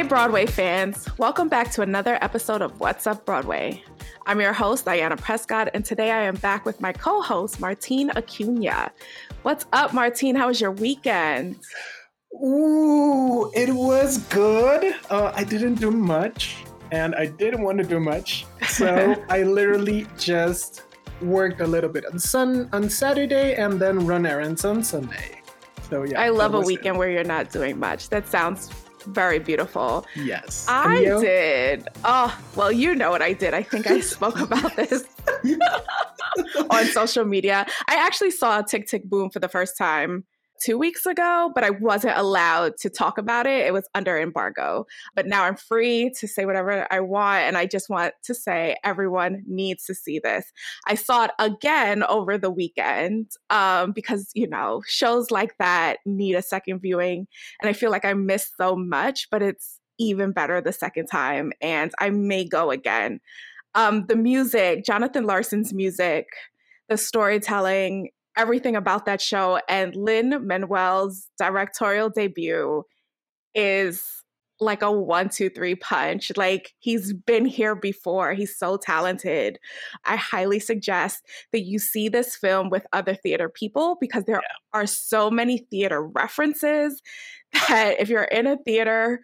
Hey, Broadway fans. Welcome back to another episode of What's Up Broadway. I'm your host, Diana Prescott, and today I am back with my co host, Martine Acuna. What's up, Martine? How was your weekend? Ooh, it was good. Uh, I didn't do much, and I didn't want to do much, so I literally just worked a little bit on sun on Saturday and then run errands on Sunday. So yeah, I love a it. weekend where you're not doing much. That sounds very beautiful. Yes, I did. Oh, well, you know what I did. I think I spoke about this on social media. I actually saw Tick Tick Boom for the first time two weeks ago, but I wasn't allowed to talk about it. It was under embargo. But now I'm free to say whatever I want. And I just want to say everyone needs to see this. I saw it again over the weekend um, because, you know, shows like that need a second viewing. And I feel like I missed so much, but it's even better the second time. And I may go again. Um, the music, Jonathan Larson's music, the storytelling, everything about that show, and Lin Manuel's directorial debut is like a one, two, three punch. Like he's been here before. He's so talented. I highly suggest that you see this film with other theater people because there are so many theater references that if you're in a theater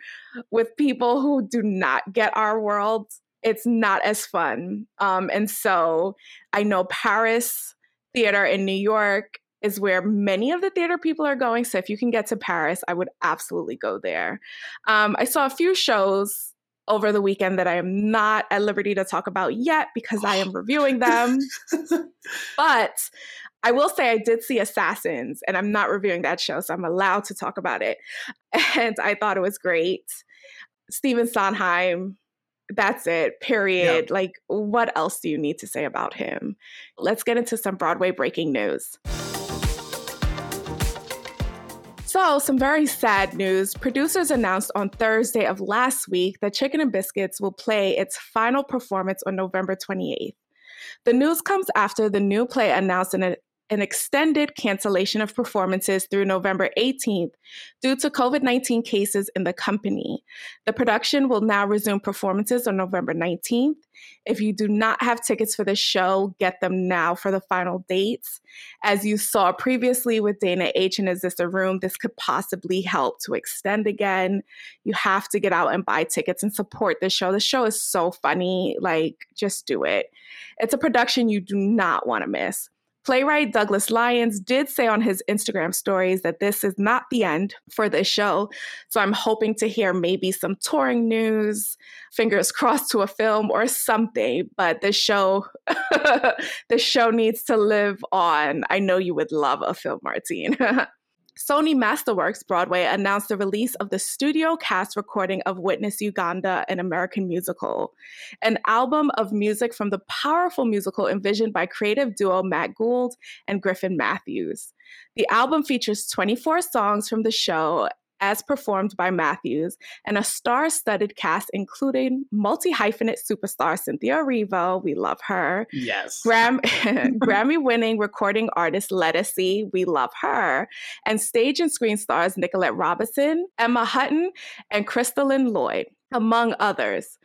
with people who do not get our world, it's not as fun. Um, and so I know Paris Theater in New York is where many of the theater people are going. So if you can get to Paris, I would absolutely go there. Um, I saw a few shows over the weekend that I am not at liberty to talk about yet because I am reviewing them. but I will say I did see Assassins, and I'm not reviewing that show, so I'm allowed to talk about it. And I thought it was great. Stephen Sondheim, that's it, period. Like, what else do you need to say about him? Let's get into some Broadway breaking news. So, some very sad news. Producers announced on Thursday of last week that Chicken and Biscuits will play its final performance on November 28th. The news comes after the new play announced in an, an extended cancellation of performances through November 18th due to COVID 19 cases in the company. The production will now resume performances on November 19th. If you do not have tickets for the show, get them now for the final dates. As you saw previously with Dana H and Is This a Room, this could possibly help to extend again. You have to get out and buy tickets and support the show. The show is so funny. Like, just do it. It's a production you do not want to miss. Playwright Douglas Lyons did say on his Instagram stories that this is not the end for this show. So I'm hoping to hear maybe some touring news, fingers crossed to a film or something. But the show, the show needs to live on. I know you would love a film, Martine. Sony Masterworks Broadway announced the release of the studio cast recording of Witness Uganda, an American musical, an album of music from the powerful musical envisioned by creative duo Matt Gould and Griffin Matthews. The album features 24 songs from the show as performed by Matthews, and a star studded cast including multi hyphenate superstar Cynthia Erivo, we love her. Yes. Gram- Grammy winning recording artist Ledisi, we love her. And stage and screen stars Nicolette Robinson, Emma Hunton, and Kristolyn Lloyd. among others.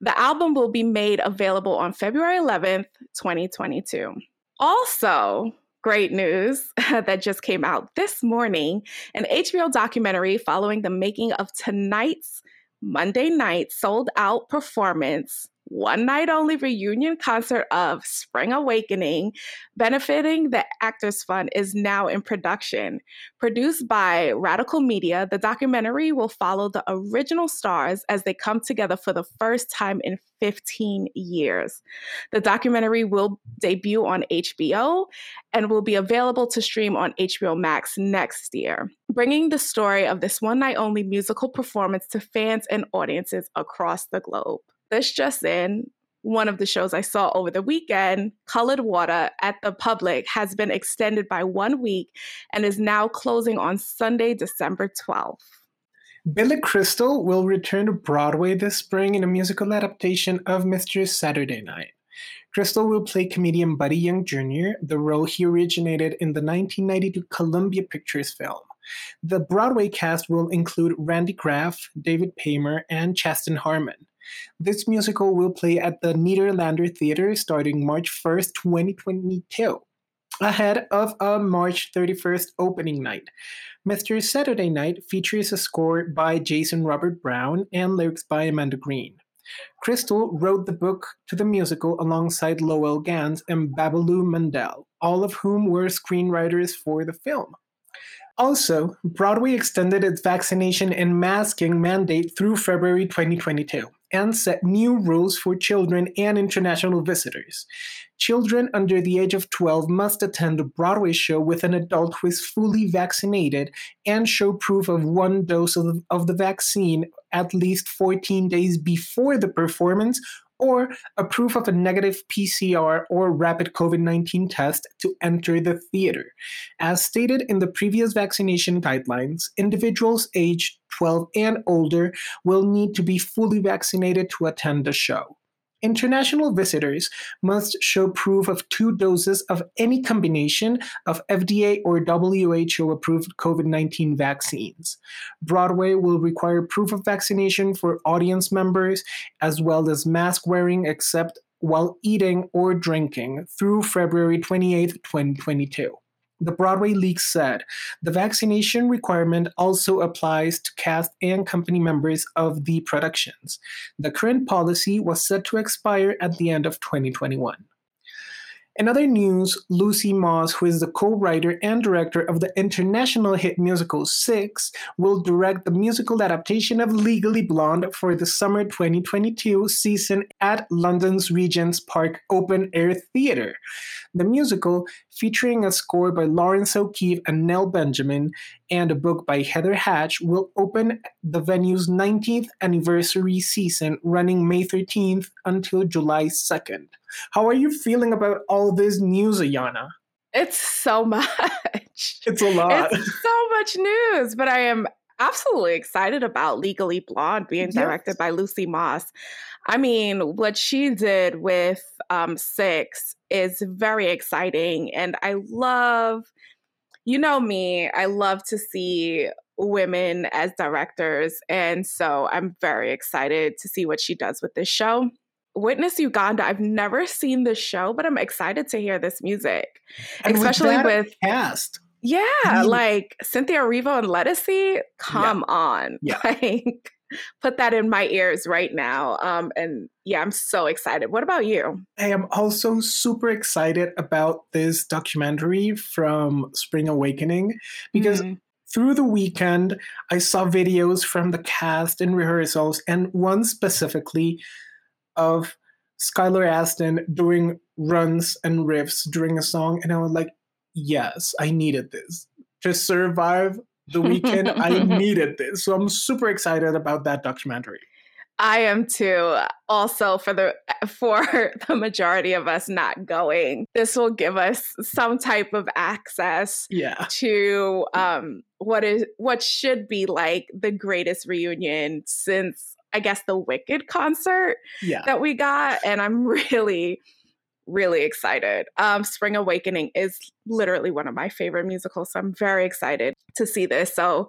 The album will be made available on February 11th, 2022. Also, great news that just came out this morning an HBO documentary following the making of tonight's Monday night sold out performance one night only reunion concert of Spring Awakening, benefiting the Actors Fund, is now in production. Produced by Radical Media, the documentary will follow the original stars as they come together for the first time in 15 years. The documentary will debut on HBO and will be available to stream on HBO Max next year, bringing the story of this one night only musical performance to fans and audiences across the globe. This just in, one of the shows I saw over the weekend, Cullud Wattah at the Public, has been extended by one week and is now closing on Sunday, December 12th. Billy Crystal will return to Broadway this spring in a musical adaptation of Mr. Saturday Night. Crystal will play comedian Buddy Young Jr., the role he originated in the 1992 Columbia Pictures film. The Broadway cast will include Randy Graff, David Paymer, and Chasten Harmon. This musical will play at the Nederlander Theater starting March 1st, 2022, ahead of a March 31st opening night. Mr. Saturday Night features a score by Jason Robert Brown and lyrics by Amanda Green. Crystal wrote the book to the musical alongside Lowell Ganz and Babaloo Mandel, all of whom were screenwriters for the film. Also, Broadway extended its vaccination and masking mandate through February 2022 and set new rules for children and international visitors. Children under the age of 12 must attend a Broadway show with an adult who is fully vaccinated and show proof of one dose of, of the vaccine at least 14 days before the performance or a proof of a negative PCR or rapid COVID 19 test to enter the theater. As stated in the previous vaccination guidelines, individuals aged 12 and older will need to be fully vaccinated to attend the show. International visitors must show proof of two doses of any combination of FDA or WHO approved COVID 19 vaccines. Broadway will require proof of vaccination for audience members as well as mask wearing except while eating or drinking through February 28, 2022 the Broadway League said the vaccination requirement also applies to cast and company members of the productions. The current policy was set to expire at the end of 2021. In other news, Lucy Moss, who is the co writer and director of the international hit musical Six, will direct the musical adaptation of Legally Blonde for the summer 2022 season at London's Regent's Park Open Air Theatre. The musical, featuring a score by Laurence O'Keefe and Nell Benjamin and a book by Heather Hach, will open the venue's 19th anniversary season running May 13th until July 2nd. How are you feeling about all this news, Ayana? It's so much. It's a lot. It's so much news, but I am absolutely excited about Legally Blonde being directed yes. by Lucy Moss. I mean, what she did with um, Six is very exciting. And I love, you know me, I love to see women as directors. And so I'm very excited to see what she does with this show. Witness Uganda. I've never seen this show, but I'm excited to hear this music, and especially with, with cast. Yeah, I mean, like Cynthia Erivo and Ledisi. Come yeah. on, yeah. like put that in my ears right now. Um, and yeah, I'm so excited. What about you? I am also super excited about this documentary from Spring Awakening because. Mm-hmm. Through the weekend, I saw videos from the cast and rehearsals, and one specifically of Skylar Astin doing runs and riffs during a song, and I was like, yes, I needed this to survive the weekend. I needed this, so I'm super excited about that documentary. I am too. Also, for the for the majority of us not going, this will give us some type of access yeah. to um, what is what should be like the greatest reunion since I guess the Wicked concert yeah. that we got, and I'm really, really excited. Um, Spring Awakening is literally one of my favorite musicals, so I'm very excited to see this. So,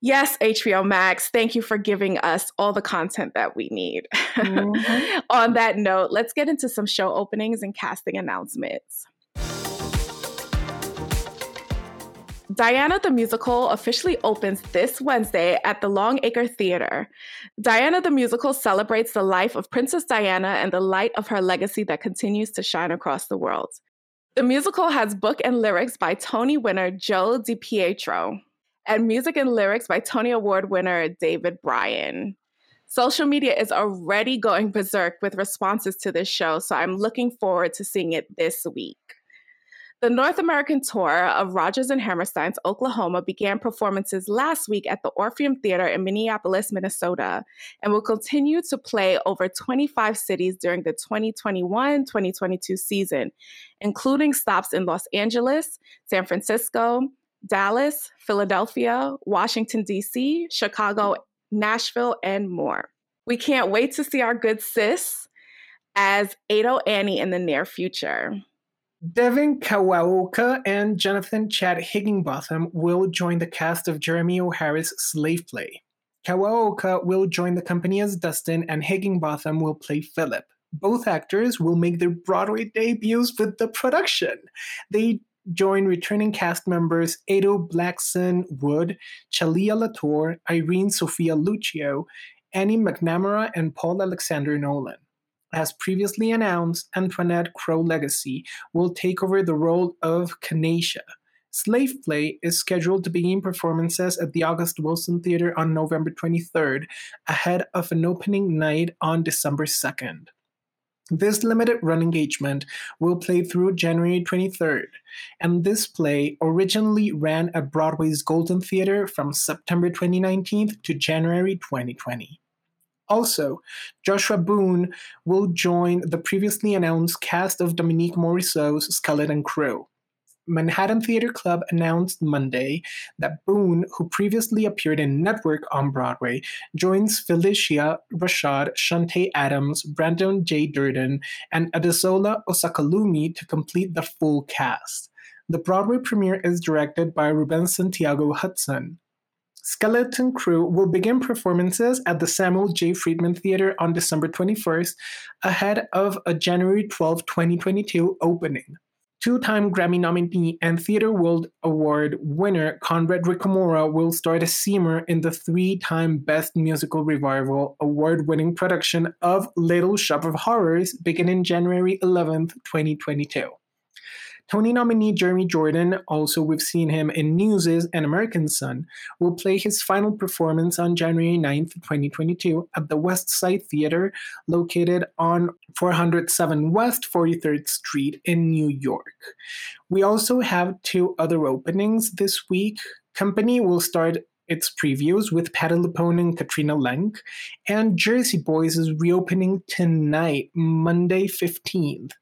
Yes, HBO Max, thank you for giving us all the content that we need. Mhm. On that note, let's get into some show openings and casting announcements. Diana the Musical officially opens this Wednesday at the Longacre Theater. Diana the Musical celebrates the life of Princess Diana and the light of her legacy that continues to shine across the world. The musical has book and lyrics by Tony winner Joe DiPietro and music and lyrics by Tony Award winner David Bryan. Social media is already going berserk with responses to this show, so I'm looking forward to seeing it this week. The North American tour of Rodgers and Hammerstein's Oklahoma began performances last week at the Orpheum Theater in Minneapolis, Minnesota, and will continue to play over 25 cities during the 2021 2022 season, including stops in Los Angeles, San Francisco, Dallas, Philadelphia, Washington, D.C., Chicago, Nashville, and more. We can't wait to see our good sis as Ado Annie in the near future. Devin Kawaoka and Jonathan Chad Higginbotham will join the cast of Jeremy O. Harris's Slave Play. Kawaoka will join the company as Dustin, and Higginbotham will play Philip. Both actors will make their Broadway debuts with the production. They join returning cast members Ado Blackson Wood, Chalia La Tour, Irene Sophia Lucio, Annie McNamara, and Paul Alexander Nolan. As previously announced, Antoinette Crowe-Legacy will take over the role of Kaneisha. Slave Play is scheduled to begin performances at the August Wilson Theater on November 23rd, ahead of an opening night on December 2nd. This limited run engagement will play through January 23rd, and this play originally ran at Broadway's Golden Theater from September 2019 to January 2020. Also, Joshua Boone will join the previously announced cast of Dominique Morisseau's Skeleton Crew. Manhattan Theater Club announced Monday that Boone, who previously appeared in Network on Broadway, joins Phylicia Rashad, Chanté Adams, Brandon J. Dirden, and Adesola Osakalumi to complete the full cast. The Broadway premiere is directed by Ruben Santiago Hudson. Skeleton Crew will begin performances at the Samuel J. Friedman Theater on December 21st, ahead of a January 12, 2022 opening. Two time Grammy nominee and Theater World Award winner Conrad Ricamora will star as Seymour in the three time Best Musical Revival award winning production of Little Shop of Horrors beginning January 11th, 2022. Tony nominee Jeremy Jordan, also we've seen him in Newsies and American Son, will play his final performance on January 9th, 2022 at the West Side Theater located on 407 West 43rd Street in New York. We also have two other openings this week. Company will start its previews with Patti LuPone and Katrina Lenk, and Jersey Boys is reopening tonight, Monday 15th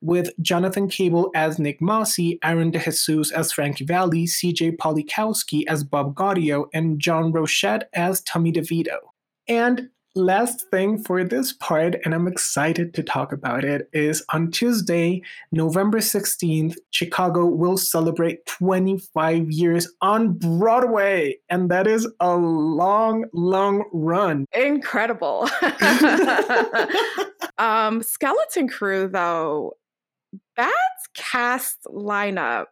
with Jonathan Cable as Nick Massi, Aaron DeJesus as Frankie Valli, CJ Pawlikowski as Bob Gaudio, and John Rochette as Tommy DeVito. And last thing for this part, and I'm excited to talk about it, is on Tuesday, November 16th, Chicago will celebrate 25 years on Broadway. And that is a long, long run. Incredible. um, Skeleton Crew, though, that cast lineup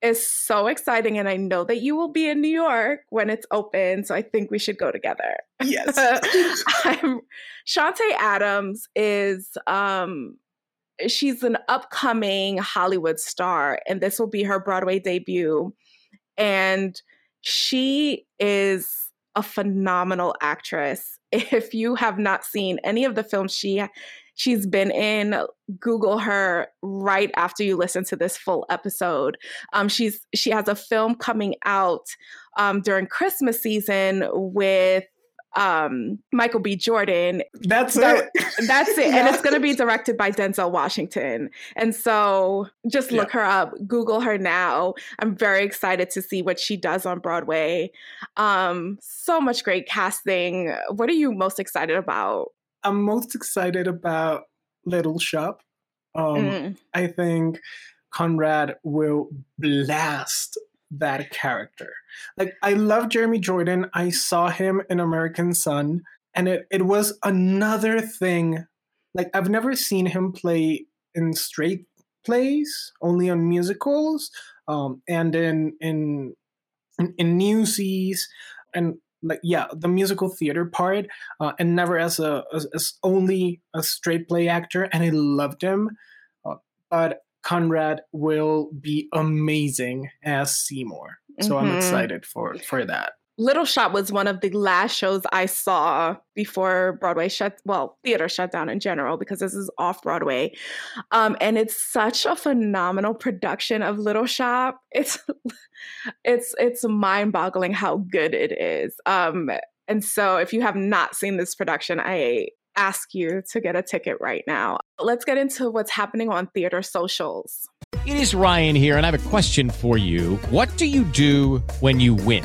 is so exciting. And I know that you will be in New York when it's open. So I think we should go together. Yes. I'm, Chanté Adams is um she's an upcoming Hollywood star, and this will be her Broadway debut. And she is a phenomenal actress. If you have not seen any of the films she she's been in, Google her right after you listen to this full episode. Um, she's she has a film coming out um, during Christmas season with um Michael B. Jordan. That's That- it. That's it. And it's going to be directed by Denzel Washington. And so just look her up, Google her now. I'm very excited to see what she does on Broadway. Um, so much great casting. What are you most excited about? I'm most excited about Little Shop. Um, Mm. I think Conrad will blast that character. Like I love Jeremy Jordan. I saw him in American Son, and it, it was another thing. Like I've never seen him play in straight plays, only on musicals, um, and in in in, in newsies, and like yeah, the musical theater part, uh, and never as a as, as only a straight play actor. And I loved him, uh, but Conrad will be amazing as Seymour. So I'm Mhm. excited for for that. Little Shop was one of the last shows I saw before Broadway shut, well, theater shut down in general because this is off Broadway. Um, and it's such a phenomenal production of Little Shop. It's it's it's mind-boggling how good it is. Um, and so if you have not seen this production, I ask you to get a ticket right now. Let's get into what's happening on theater socials. It is Ryan here, and I have a question for you. What do you do when you win?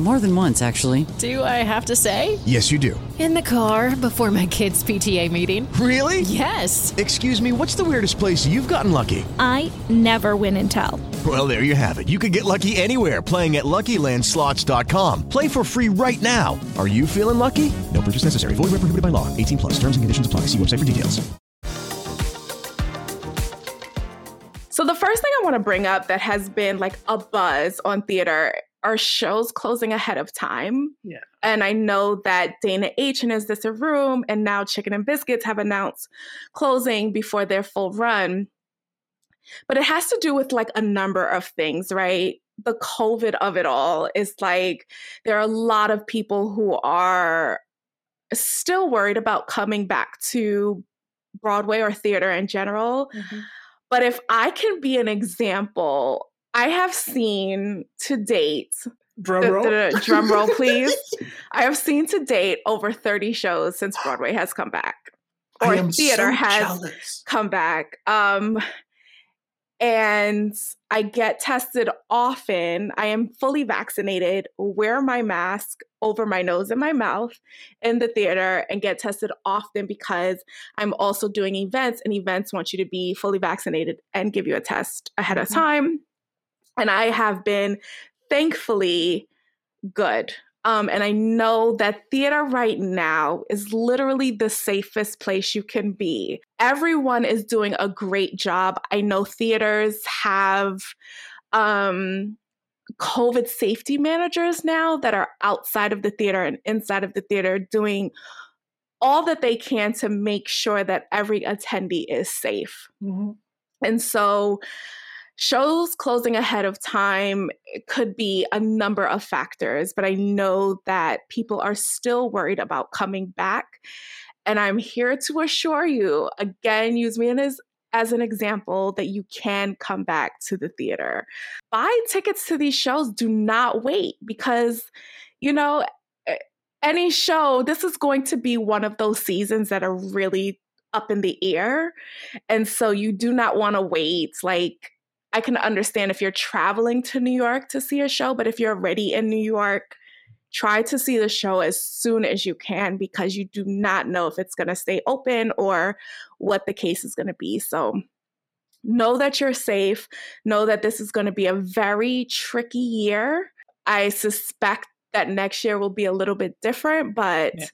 More than once, actually. Do I have to say? Yes, you do. In the car before my kids' PTA meeting. Really? Yes. Excuse me, what's the weirdest place you've gotten lucky? I never win and tell. Well, there you have it. You can get lucky anywhere playing at LuckyLandSlots.com. Play for free right now. Are you feeling lucky? No purchase necessary. Void where prohibited by law. 18 plus. Terms and conditions apply. See website for details. So the first thing I want to bring up that has been like a buzz on theater are shows closing ahead of time. Yeah. And I know that Dana H and Is This a Room and now Chicken and Biscuits have announced closing before their full run. But it has to do with like a number of things, right? The COVID of it all is like there are a lot of people who are still worried about coming back to Broadway or theater in general. Mm-hmm. But if I can be an example, I have seen to date, Drum roll. the- drum roll, please. I have seen to date over 30 shows since Broadway has come back or theater so has jealous. come back. Um, and I get tested often. I am fully vaccinated, wear my mask over my nose and my mouth in the theater, and get tested often because I'm also doing events, and events want you to be fully vaccinated and give you a test ahead of time. And I have been thankfully good. Um, and I know that theater right now is literally the safest place you can be. Everyone is doing a great job. I know theaters have um, COVID safety managers now that are outside of the theater and inside of the theater doing all that they can to make sure that every attendee is safe. Mhm. And so, shows closing ahead of time could be a number of factors, but I know that people are still worried about coming back. And I'm here to assure you, again, use me as, as an example, that you can come back to the theater. Buy tickets to these shows. Do not wait because, you know, any show, this is going to be one of those seasons that are really up in the air. And so you do not want to wait. Like, I can understand if you're traveling to New York to see a show, but if you're already in New York, try to see the show as soon as you can because you do not know if it's going to stay open or what the case is going to be. So know that you're safe. Know that this is going to be a very tricky year. I suspect that next year will be a little bit different, but Yeah.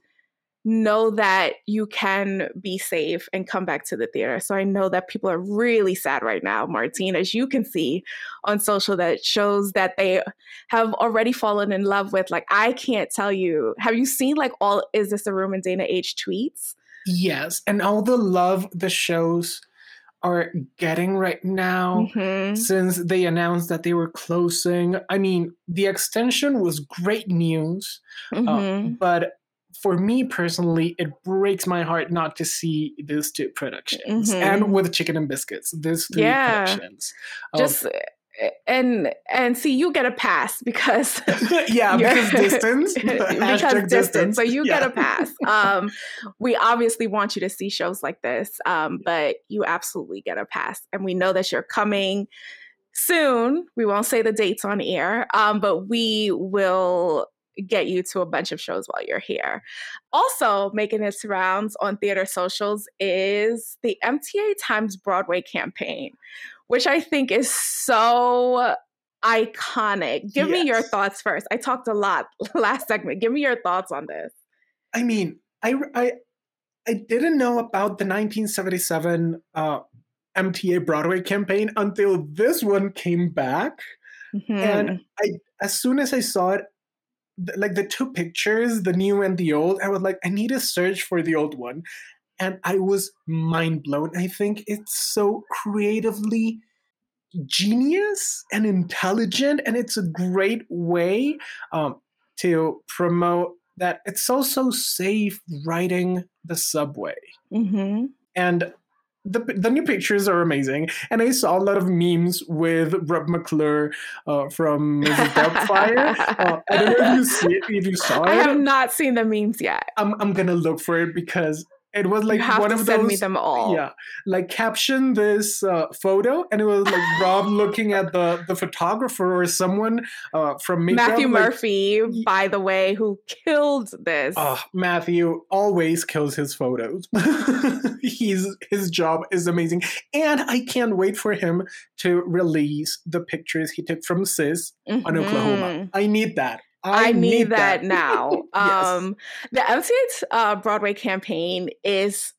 Know that you can be safe and come back to the theater. So I know that people are really sad right now, Martine, as you can see on social that shows that they have already fallen in love with. Like, I can't tell you. Have you seen like all Is This a Room and Dana H tweets? Yes, and all the love the shows are getting right now Mhm. since they announced that they were closing. I mean, the extension was great news, uh, Mhm. but for me personally, it breaks my heart not to see these two productions, Mhm. and with Chicken and Biscuits, these three Yeah. productions. Um, Just and and see, you get a pass because yeah, because distance, because distance. So you get a pass. Um, we obviously want you to see shows like this, um, but you absolutely get a pass, and we know that you're coming soon. We won't say the dates on air, um, but we will get you to a bunch of shows while you're here. Also, making its rounds on theater socials is the MTA Times Broadway campaign, which I think is so iconic. Give me your thoughts first. I talked a lot last segment. Give me your thoughts on this. I mean, I I I didn't know about the 1977 uh, MTA Broadway campaign until this one came back, Mm-hmm. and I as soon as I saw it, th- like the two pictures, the new and the old, I was like, I need to search for the old one, and I was mind blown. I think it's so creatively genius and intelligent, and it's a great way um, to promote that it's also safe riding the subway. hmm And the, the new pictures are amazing. And I saw a lot of memes with Rob McClure uh, from Mrs. Doubtfire. Uh, I don't know if you see it, if you saw it. I have not seen the memes yet. I'm I'm gonna look for it because it was like you have one to of send those. me them all. Yeah, like caption this uh, photo, and it was like Rob looking at the the photographer or someone uh, from makeup. Matthew like, Murphy, by the way, who killed this. Oh, Matthew always kills his photos. He's his job is amazing, and I can't wait for him to release the pictures he took from Sis on Mhm. Oklahoma. I need that. I, need, that, now. Yes. Um, the MTA uh, Broadway campaign is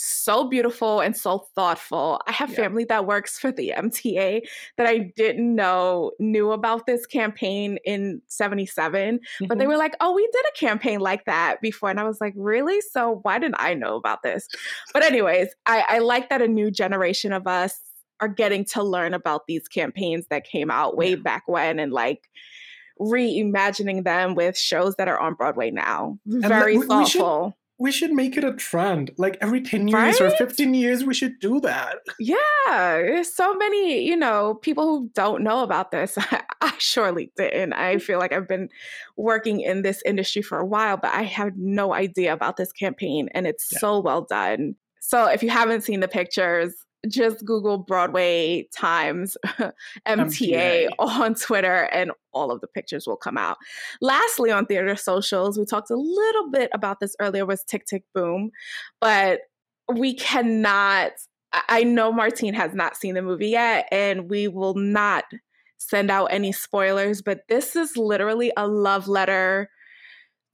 so beautiful and so thoughtful. I have Yeah. family that works for the MTA that I didn't know knew about this campaign in 77, but they Mhm. were like, oh, we did a campaign like that before. And I was like, really? So why didn't I know about this? But, anyways, I, I like that a new generation of us are getting to learn about these campaigns that came out way Yeah. back when and like reimagining them with shows that are on Broadway now. Very we- we should- thoughtful. we should make it a trend. Like every 10 years or 15 years, we should do that. Yeah, there's so many, you know, people who don't know about this. I surely didn't. I feel like I've been working in this industry for a while, but I had no idea about this campaign and it's Yeah. so well done. So if you haven't seen the pictures, just Google Broadway Times MTA MTA. on Twitter and all of the pictures will come out. Lastly, on theater socials, we talked a little bit about this earlier was Tick Tick Boom, but we cannot I- I know Martine has not seen the movie yet, and we will not send out any spoilers, but this is literally a love letter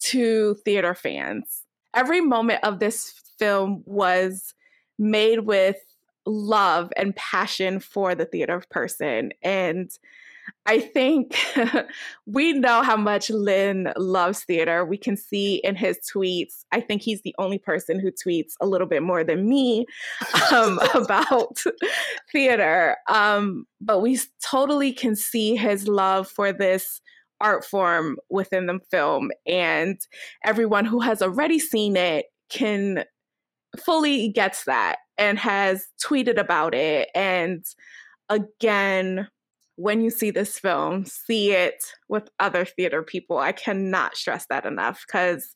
to theater fans. Every moment of this film was made with love and passion for the theater person. And I think we know how much Lin loves theater. We can see in his tweets. I think he's the only person who tweets a little bit more than me um, about theater. Um, but we totally can see his love for this art form within the film. And everyone who has already seen it can fully gets that and has tweeted about it. And again, when you see this film, see it with other theater people. I cannot stress that enough because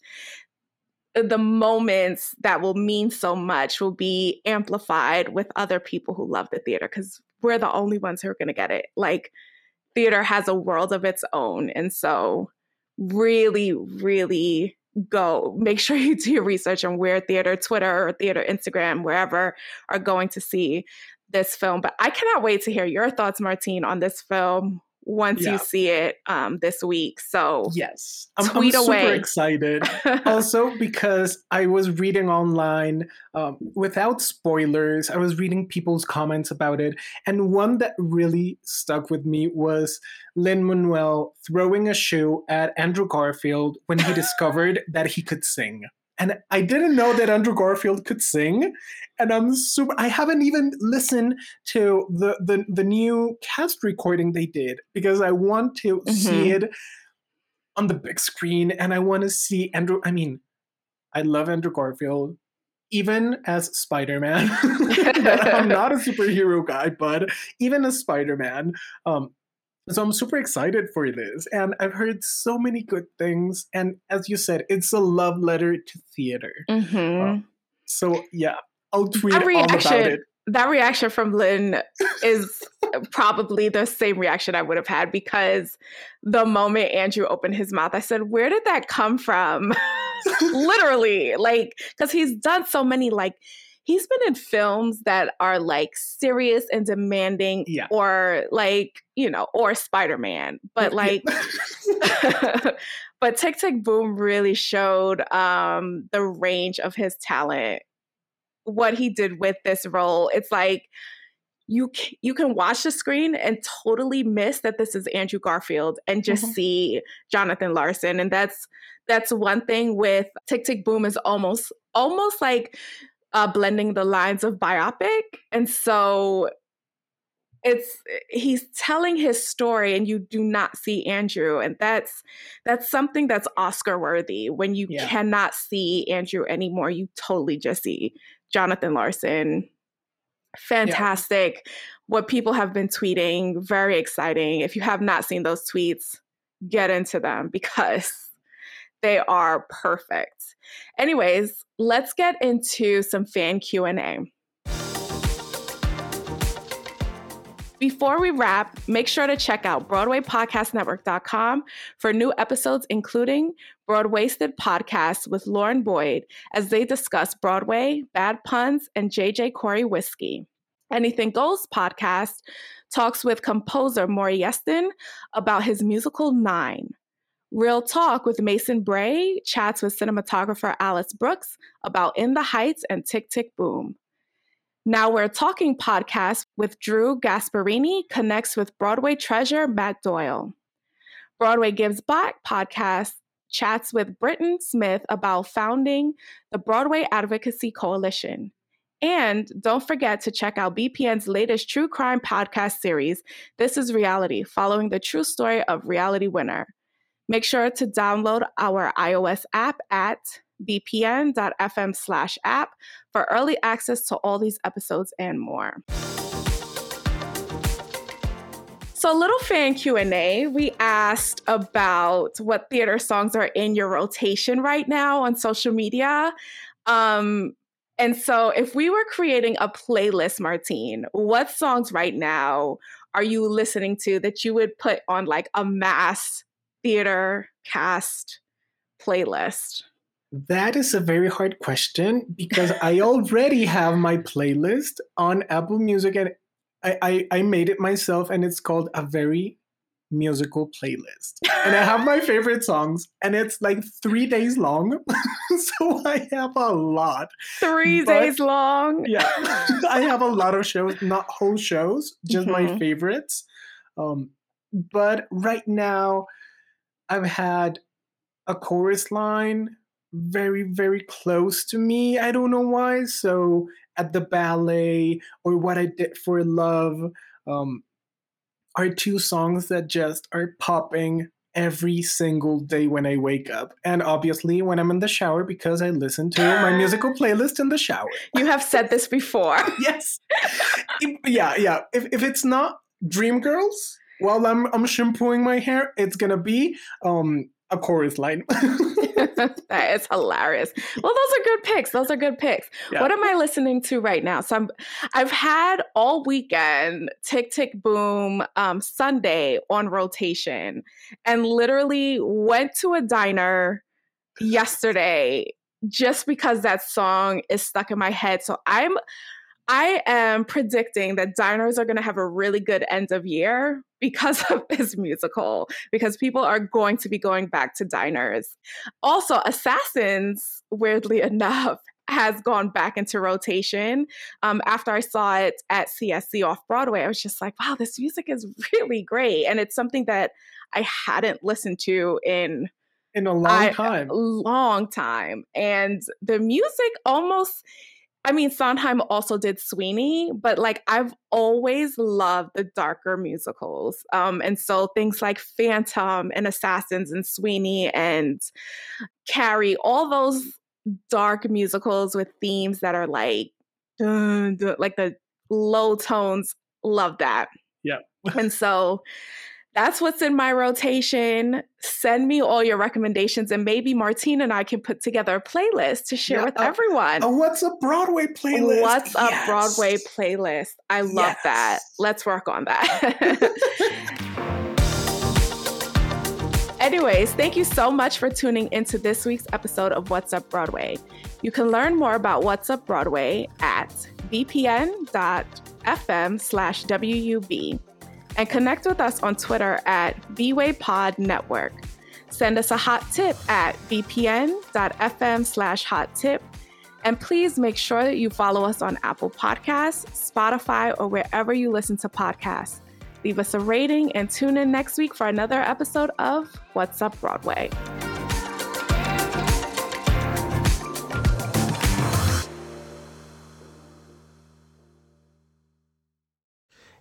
the moments that will mean so much will be amplified with other people who love the theater because we're the only ones who are going to get it. Like, theater has a world of its own. And so, really, really go make sure you do your research on where theater, Twitter, or theater, Instagram, wherever are going to see this film. But I cannot wait to hear your thoughts, Martine, on this film once Yeah. you see it um, this week. So, Yes. I'm, I'm Tweet super away. excited. also because I was reading online um, without spoilers. I was reading people's comments about it, and one that really stuck with me was Lin Manuel throwing a shoe at Andrew Garfield when he discovered that he could sing. And I didn't know that Andrew Garfield could sing, and I'm super. I haven't even listened to the the, the new cast recording they did because I want to see Mhm. it on the big screen and I want to see Andrew I mean I love Andrew Garfield, even as Spider Man. I'm not a superhero guy, but even as Spider Man, um, so I'm super excited for this. And I've heard so many good things. And as you said, it's a love letter to theater. Mm-hmm. Um, so yeah, I'll tweet That all about reaction, it. that reaction from Lin is probably the same reaction I would have had because the moment Andrew opened his mouth, I said, Where did that come from? Literally, like, because he's done so many, like, he's been in films that are like serious and demanding, Yeah. or like, you know, or Spider Man, but like, but Tick Tick Boom really showed um the range of his talent what he did with this role it's like you you can watch the screen and totally miss that this is Andrew Garfield and just Mhm. see Jonathan Larson and that's that's one thing with Tick Tick Boom is almost almost like uh, blending the lines of biopic and so it's he's telling his story and you do not see Andrew and that's that's something that's Oscar worthy. When you Yeah. cannot see Andrew anymore you totally just see Jonathan Larson. Fantastic. What people have been tweeting very exciting. If you have not seen those tweets get into them because they are perfect anyways let's get into some fan q&a Before we wrap, make sure to check out BroadwayPodcastNetwork.com for new episodes, including Broadwasted Podcast with Lauren Boyd, as they discuss Broadway, bad puns, and JJ Corry whiskey. Anything Goes podcast talks with composer Maury Yeston about his musical Nine. Real Talk with Mason Bray chats with cinematographer Alice Brooks about In the Heights and Tick Tick Boom. Now We're Talking podcast with Drew Gasparini connects with Broadway treasure Matt Doyle. Broadway Gives Back podcast chats with Britton Smith about founding the Broadway Advocacy Coalition. And don't forget to check out BPN's latest true crime podcast series, This is Reality, following the true story of Reality Winner. Make sure to download our iOS app at bpn.fm slash app for early access to all these episodes and more. So, a little fan Q&A, we asked about what theater songs are in your rotation right now on social media. Um, and so if we were creating a playlist, Martine, what songs right now are you listening to that you would put on like a mass theater cast playlist? That is a very hard question because I already have my playlist on Apple Music and I, I, I made it myself and it's called a very musical playlist. And I have my favorite songs and it's like three days long. so I have a lot. Three But- days long. Yeah. I have a lot of shows, not whole shows, just my Mhm. favorites. Um, but right now I've had a chorus line very, very close to me. I don't know why. So at the ballet or what I did for love um, are two songs that just are popping every single day when I wake up. And obviously when I'm in the shower because I listen to my musical playlist in the shower. You have said this before. yes. Yeah, yeah. If, if it's not Dreamgirls while I'm I'm shampooing my hair, it's gonna be um a chorus line. that is hilarious. Well, those are good picks. Those are good picks. Yeah. What am I listening to right now? So I'm I've had all weekend Tick Tick Boom um, Sunday on rotation and literally went to a diner yesterday just because that song is stuck in my head. So I'm I am predicting that diners are going to have a really good end of year because of this musical, because people are going to be going back to diners. Also, Assassins, weirdly enough, has gone back into rotation. Um, after I saw it at CSC off Broadway, I was just like, wow, this music is really great. And it's something that I hadn't listened to in in a long I- time. long time. And the music almost, I mean, Sondheim also did Sweeney, but like I've always loved the darker musicals. Um, and so things like Phantom and Assassins and Sweeney and Carrie, all those dark musicals with themes that are like dun, dun, like the low tones. Love that. Yeah. and so that's what's in my rotation. Send me all your recommendations, and maybe Martine and I can put together a playlist to share Yeah, with a- everyone. A What's a Broadway playlist? What's a Yes. Broadway playlist? I love that. Let's work on that. Anyways, thank you so much for tuning into this week's episode of What's Up Broadway. You can learn more about What's Up Broadway at bpn.fm slash WUB and connect with us on Twitter at BWayPod Network. Send us a hot tip at bpn.fm slash hot tip. And please make sure that you follow us on Apple Podcasts, Spotify, or wherever you listen to podcasts. Leave us a rating and tune in next week for another episode of What's Up Broadway.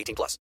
18 plus.